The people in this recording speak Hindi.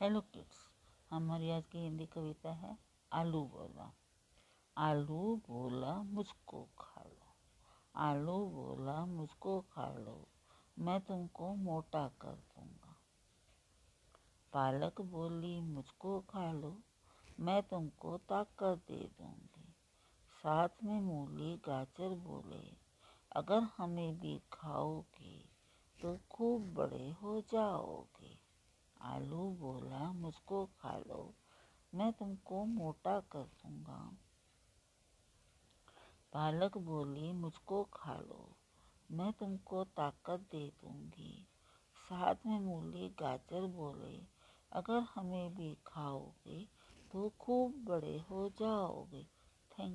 हेलो किड्स हमारी आज की हिंदी कविता है, आलू बोला। आलू बोला, मुझको खा लो। आलू बोला, मुझको खा लो। मैं तुमको मोटा कर दूँगा। पालक बोली, मुझको खा लो। मैं तुमको ताकत दे दूँगी। साथ में मूली गाजर बोले, अगर हमें भी खाओगे तो खूब बड़े हो जाओगे। आलू बोला, मुझको खा लो, मैं तुमको मोटा कर दूँगा। पालक बोली, मुझको खा लो, मैं तुमको ताकत दे दूँगी। साथ में मूली गाजर बोले, अगर हमें भी खाओगे तो खूब बड़े हो जाओगे। थैंक